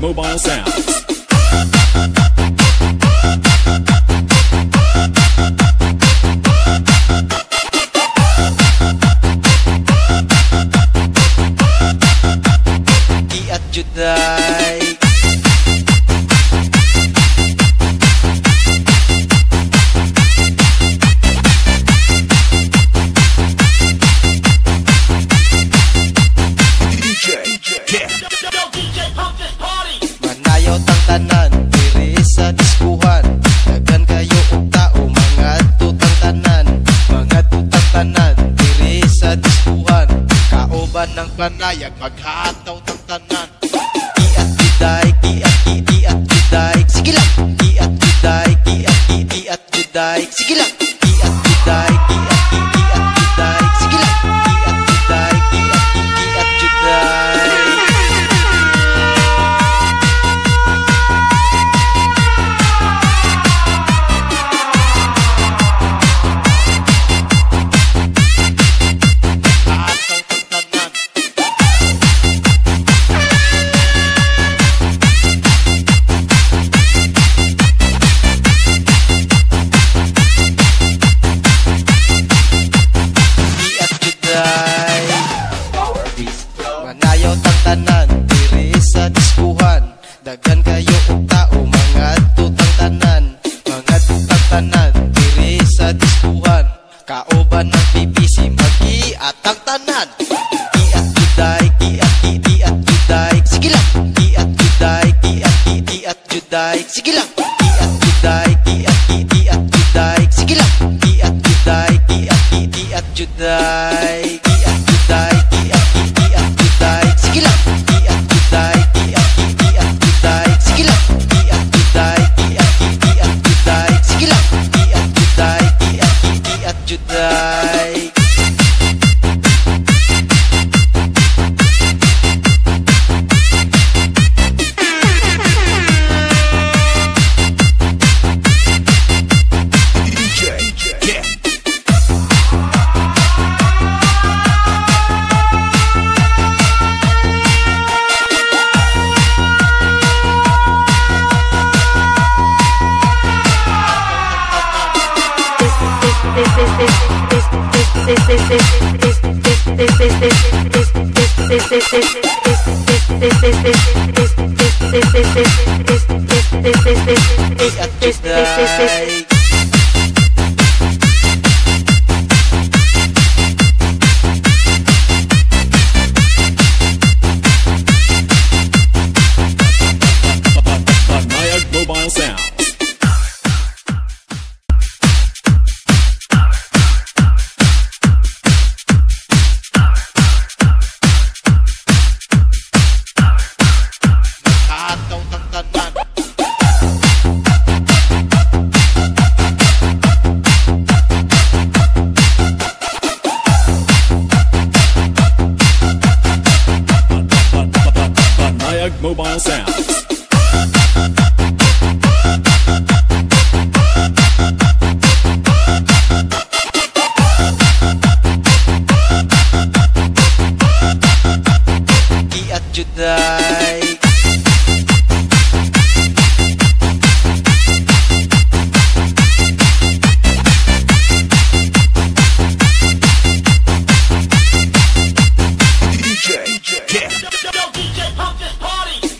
mobile sound. Laban ng banayag, maghataw ng at ang tanan. mobile sound. die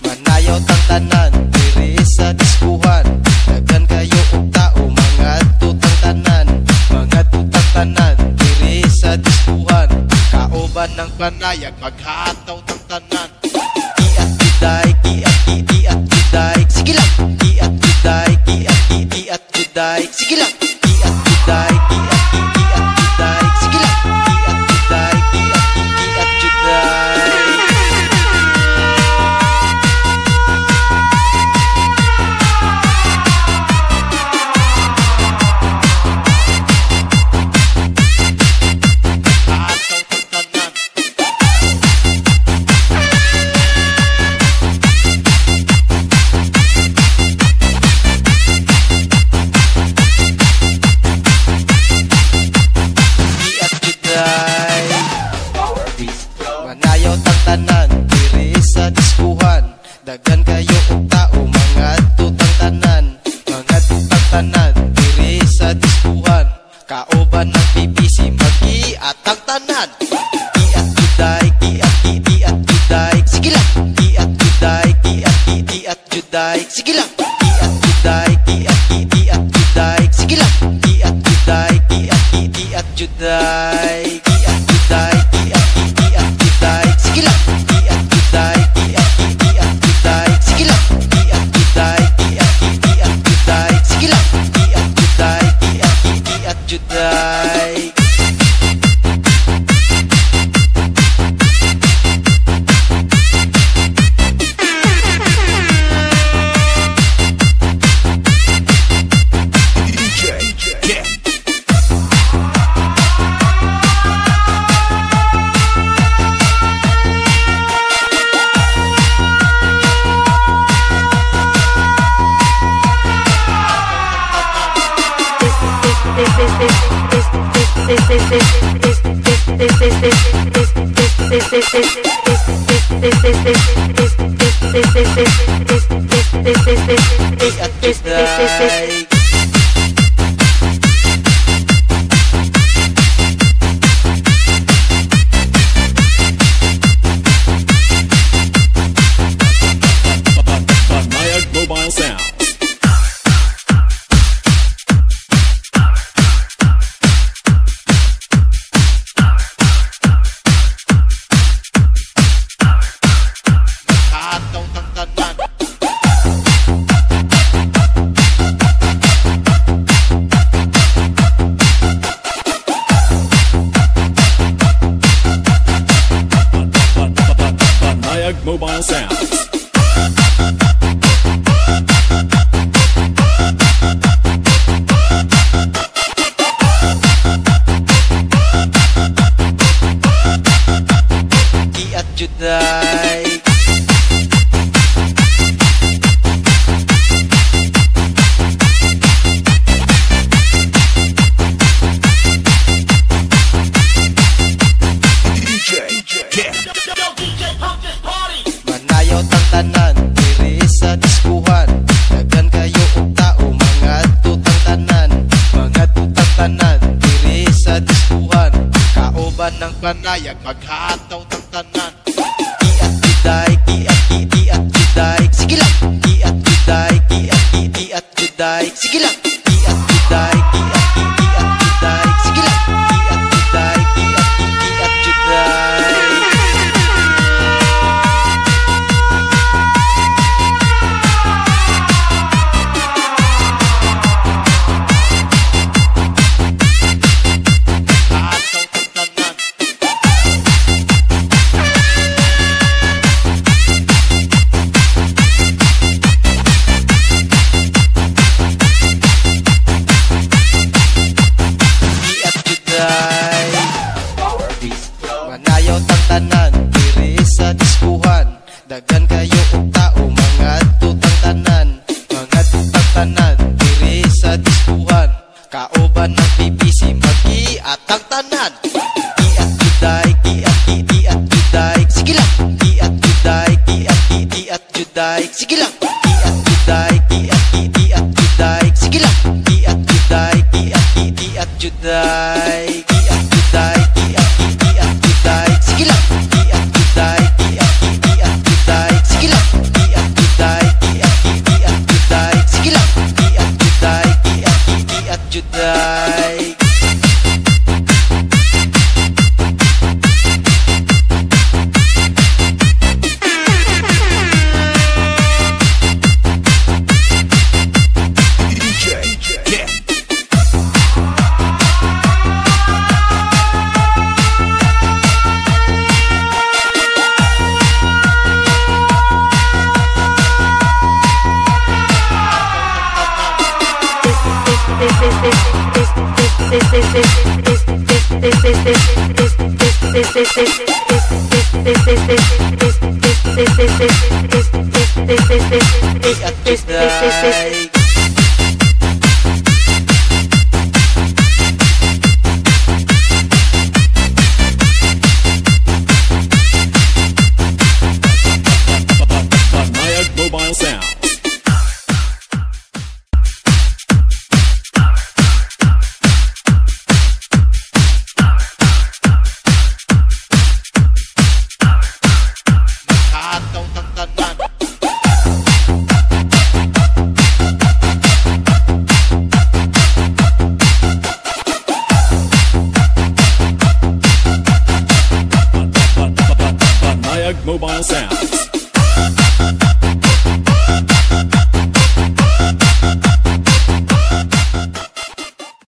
Manayaw tang tanan, diri sa diskuhan. Dagan kayo og tao, mga tutang tanan Mga tutang tanan, diri sa diskuhan. Kaoban ng panayag, maghataw Kauban ng BBC Mag-iatang tanan. Iat juday, iat iat juday. Sige lang. Iat juday, iat iat juday. Sige lang. Iat juday, iat iat juday. Sige lang. Iat juday, iat iat juday Iat juday Juday Manayaw tang tanan Diri sa diskuhan. Dagan kayo og tao Mga tutang tanan. Mga tutang tanan Diri sa diskuhan. Kauban ng panayag Maghataw juday tanan Diri sa diskuhan Kauban ng BBC Mag-iatang tanan Iat juday Mobile Sound.